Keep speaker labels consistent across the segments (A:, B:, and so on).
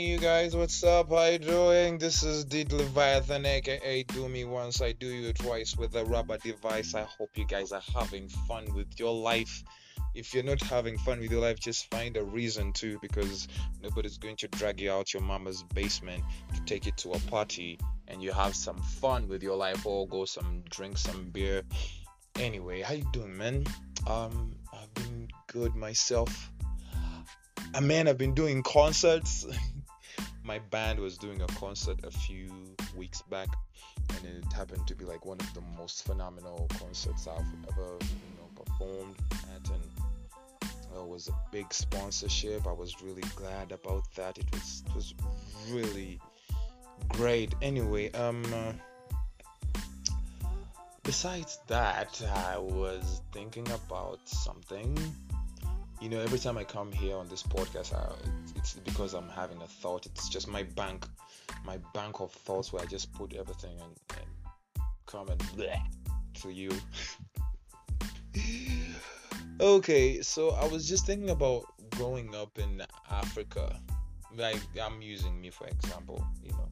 A: You guys, what's up? How you doing? This is Did Leviathan aka Do Me Once, I Do You Twice with a rubber device. I hope you guys are having fun with your life. If you're not having fun with your life, just find a reason to because nobody's going to drag you out your mama's basement to take you to a party and you have some fun with your life or go some drink some beer. Anyway, how you doing man? Um I've been good myself uh, man, I've been doing concerts. My band was doing a concert a few weeks back, and it happened to be like one of the most phenomenal concerts I've ever, you know, performed at. And uh, it was a big sponsorship. I was really glad about that. It was it was really great. Anyway, um. Uh, besides that, I was thinking about something you know, every time I come here on this podcast, I, it's because I'm having a thought. It's just my bank, my bank of thoughts where I just put everything and, and come and bleh to you. okay, so I was just thinking about growing up in Africa. Like I'm using me for example. You know,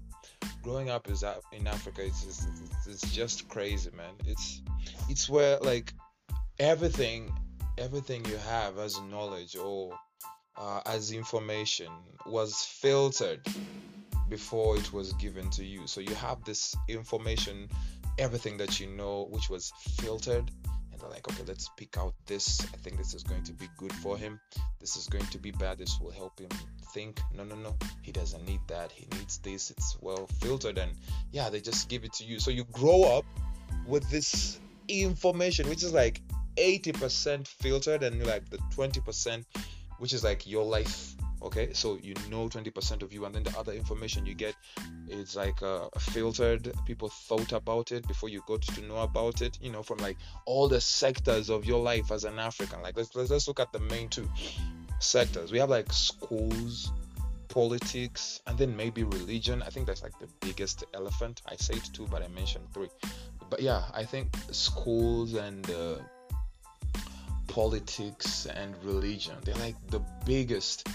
A: growing up is in Africa. It's just, it's just crazy, man. It's it's where like everything everything you have as knowledge or uh, as information was filtered before it was given to you. So you have this information, everything that you know, which was filtered. And they're like, okay, let's pick out this. I think this is going to be good for him. This is going to be bad. This will help him think. No, no, no. He doesn't need that. He needs this. It's well filtered. And yeah, they just give it to you. So you grow up with this information, which is like 80% filtered and like the 20% which is like your life okay? So you know 20% of you and then the other information you get is like uh, filtered. People thought about it before you got to know about it you know from like all the sectors of your life as an african. Like let's let's, let's look at the main two sectors. We have like schools politics and then maybe religion. I think that's like the biggest elephant. I say it two but i mentioned three. But yeah i think schools and uh, politics and religion. They're like the biggest,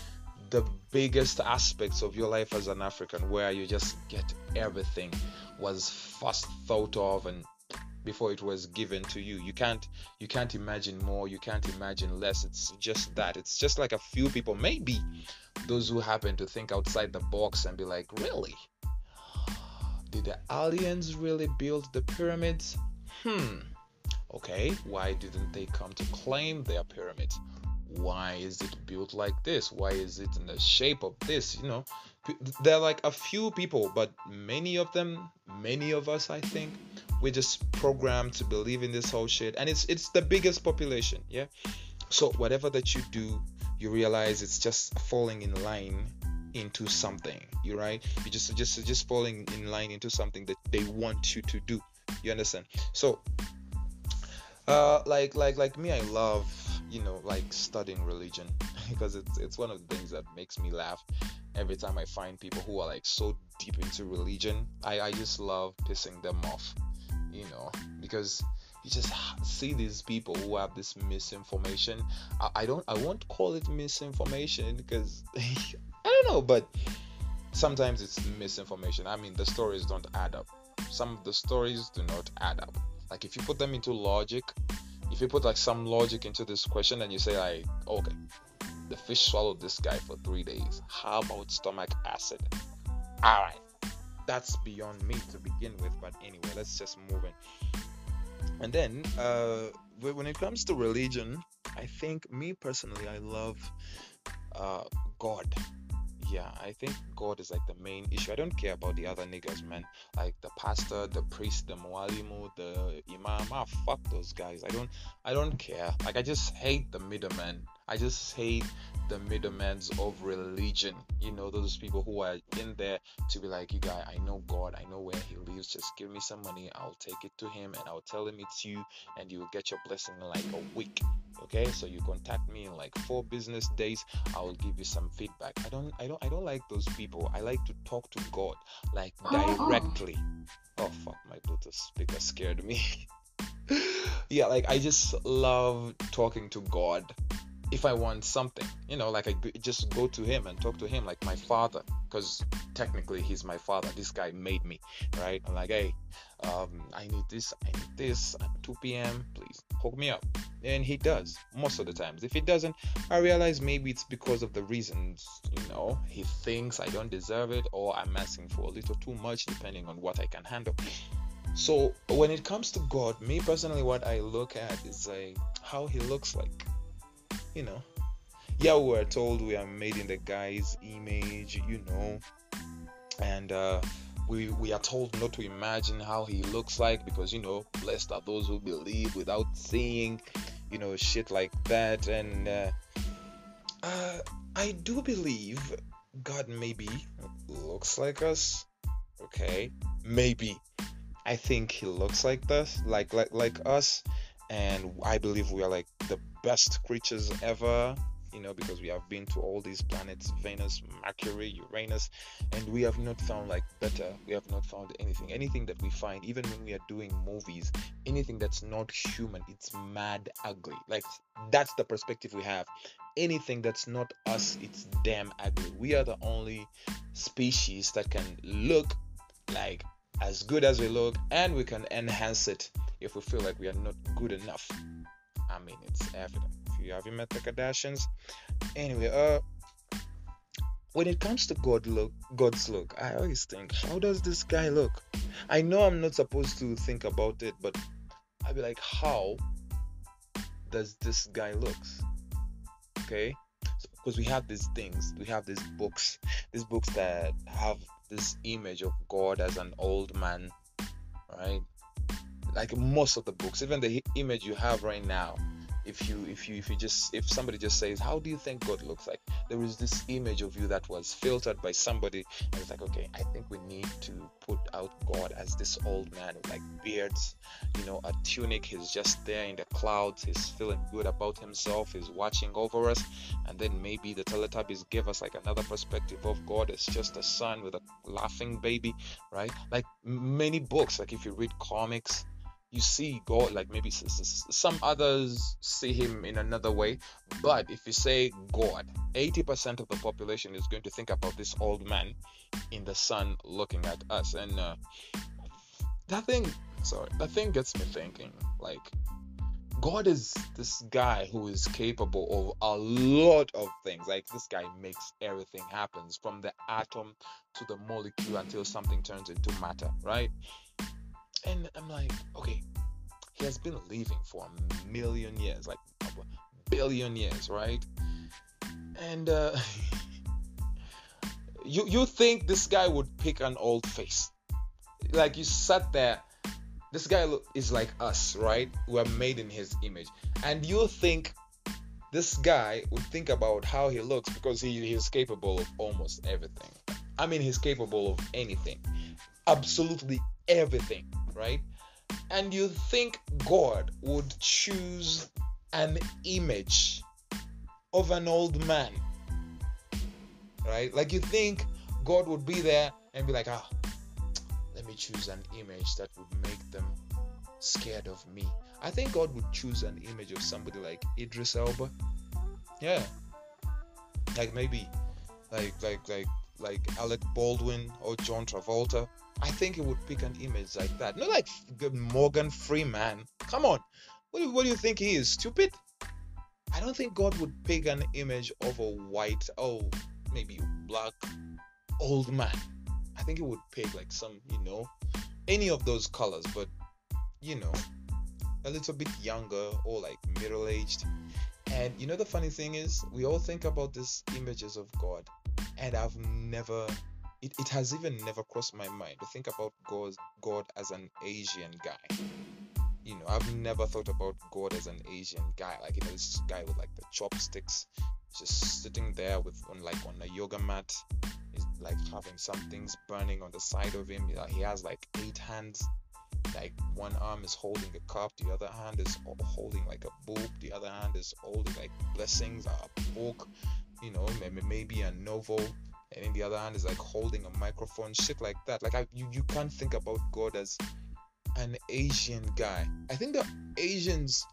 A: the biggest aspects of your life as an African, where you just get everything was first thought of and before it was given to you. You can't you can't imagine more you can't imagine less. It's just that. It's just like a few people maybe those who happen to think outside the box and be like really? Did the aliens really build the pyramids? Hmm Okay, why didn't they come to claim their pyramids? Why is it built like this? Why is it in the shape of this? You know, there are like a few people, but many of them, many of us, I think, we're just programmed to believe in this whole shit, and it's it's the biggest population, yeah. So whatever that you do, you realize it's just falling in line into something. You right? You just just just falling in line into something that they want you to do. You understand? So uh, like like like me, I love you know like studying religion because it's it's one of the things that makes me laugh every time I find people who are like so deep into religion. I I just love pissing them off, you know, because you just see these people who have this misinformation. I, I don't I won't call it misinformation because I don't know, but sometimes it's misinformation. I mean the stories don't add up. Some of the stories do not add up like if you put them into logic, if you put like some logic into this question and you say like, okay, the fish swallowed this guy for three days. How about stomach acid? All right, that's beyond me to begin with. But anyway, let's just move in. And then uh, when it comes to religion, I think me personally, I love uh, God yeah, I think God is like the main issue. I don't care about the other niggas, man. Like the pastor, the priest, the mwalimu, the imam. Ah, fuck those guys. I don't, I don't care. Like I just hate the middleman. I just hate the middlemen of religion. You know, those people who are in there to be like, you guy, I know God, I know where He lives. Just give me some money, I'll take it to Him, and I'll tell Him it's you, and you will get your blessing in like a week. Okay, so you contact me in like four business days. I will give you some feedback. I don't, I don't, I don't like those people. I like to talk to God like oh, oh. directly. Oh fuck, my Bluetooth speaker scared me. yeah, like I just love talking to God if I want something, you know, like I just go to him and talk to him like my father, because technically he's my father. This guy made me, right? I'm like, hey, um, I need this, I need this at 2 p.m. Please hook me up. And he does most of the times. If he doesn't, I realize maybe it's because of the reasons, you know, he thinks I don't deserve it or I'm asking for a little too much, depending on what I can handle. So when it comes to God, me personally, what I look at is like how he looks like. You know, yeah, we are told we are made in the guy's image, you know, and uh, we we are told not to imagine how he looks like because you know, blessed are those who believe without seeing, you know, shit like that. And uh, uh, I do believe God maybe looks like us. Okay, maybe I think he looks like this, like like like us, and I believe we are like best creatures ever. You know, because we have been to all these planets, Venus, Mercury, Uranus, and we have not found like better. We have not found anything. Anything that we find, even when we are doing movies, anything that's not human, it's mad ugly. Like that's the perspective we have. Anything that's not us, it's damn ugly. We are the only species that can look like as good as we look and we can enhance it if we feel like we are not good enough. Mean, it's evident. If you haven't met the Kardashians, anyway, uh, when it comes to God look, God's look, I always think, how does this guy look? I know I'm not supposed to think about it, but I'd be like, how does this guy looks? Okay, because so, we have these things, we have these books, these books that have this image of God as an old man, right? Like most of the books, even the image you have right now, if you if you if you just if somebody just says how do you think god looks like? There is this image of you that was filtered by somebody and it's like okay i think we need to put out god as this old man with like beards you know a tunic. He's just there in the clouds. He's feeling good about himself. He's watching over us. And then maybe the teletubbies give us like another perspective of god as just a sun with a laughing baby right? Like many books. Like if you read comics you see God like maybe some others see him in another way. But if you say God, 80% of the population is going to think about this old man in the sun looking at us. And uh, that thing, sorry, that thing gets me thinking like, God is this guy who is capable of a lot of things. Like this guy makes everything happens from the atom to the molecule until something turns into matter, right? And I'm like, okay, he has been living for a million years, like a billion years, right? And uh, you you think this guy would pick an old face? Like you sat there, this guy is like us, right? We're made in his image, and you think this guy would think about how he looks because he, he is capable of almost everything. I mean, he's capable of anything, absolutely everything right? And you think God would choose an image of an old man, right? Like you think God would be there and be like, ah, let me choose an image that would make them scared of me. I think God would choose an image of somebody like Idris Elba. Yeah. Like maybe like like like like Alec Baldwin or John Travolta I think he would pick an image like that. Not like Morgan Freeman. Come on. What do, what do you think he is? Stupid? I don't think God would pick an image of a white, oh, maybe black old man. I think he would pick like some, you know, any of those colors, but you know, a little bit younger or like middle aged. And you know, the funny thing is, we all think about these images of God, and I've never it, it has even never crossed my mind to think about God, God as an Asian guy. You know, I've never thought about God as an Asian guy. Like, you know, this guy with like the chopsticks, just sitting there with on like on a yoga mat. He's like having some things burning on the side of him. He has like eight hands. Like one arm is holding a cup, the other hand is holding like a book, the other hand is holding like blessings, a book, you know, maybe a novel and in the other hand is like holding a microphone, shit like that. Like I, you, you can't think about God as an Asian guy. I think the Asians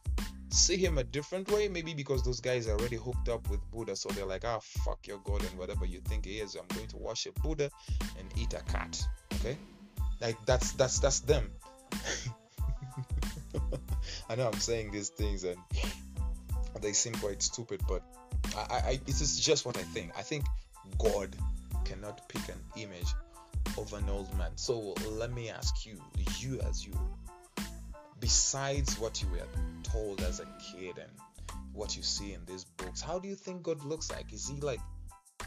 A: see him a different way. Maybe because those guys are already hooked up with Buddha, so they're like, ah, fuck your god and whatever you think he is. I'm going to worship Buddha and eat a cat. Okay, like that's that's that's them. I know I'm saying these things and they seem quite stupid, but I, I this is just what I think. I think God cannot pick an image of an old man. So let me ask you, you as you, besides what you were told as a kid and what you see in these books, how do you think God looks like? Is he like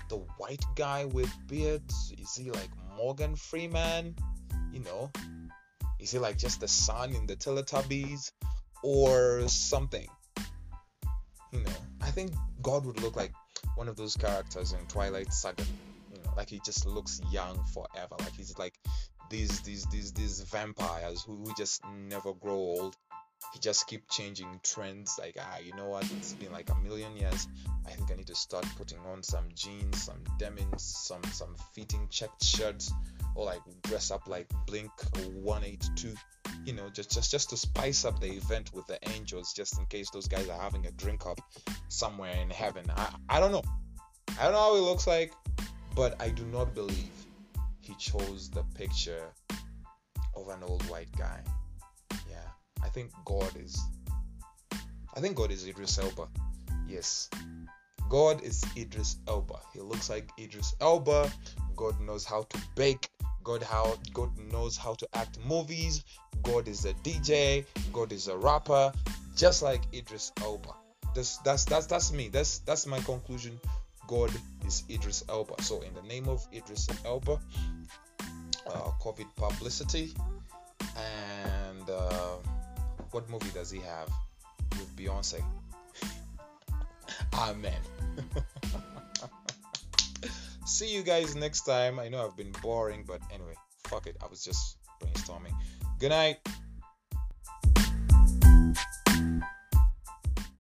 A: the white guy with beards? Is he like Morgan Freeman? You know, is he like just the sun in the Teletubbies or something? You know, I think God would look like one of those characters in Twilight Saga like he just looks young forever. Like he's like these these these these vampires who, who just never grow old. He just keep changing trends. Like ah, you know what? It's been like a million years. I think I need to start putting on some jeans, some demons, some some fitting checked shirts, or like dress up like Blink 182. You know, just just just to spice up the event with the angels, just in case those guys are having a drink up somewhere in heaven. I I don't know. I don't know how he looks like. But I do not believe he chose the picture of an old white guy. Yeah, I think God is. I think God is Idris Elba. Yes, God is Idris Elba. He looks like Idris Elba. God knows how to bake. God how God knows how to act movies. God is a DJ. God is a rapper, just like Idris Elba. That's that's that's that's me. That's that's my conclusion God is Idris Elba. So, in the name of Idris Elba, uh, COVID publicity, and uh, what movie does he have with Beyonce? Amen. See you guys next time. I know I've been boring, but anyway, fuck it. I was just brainstorming. Good night.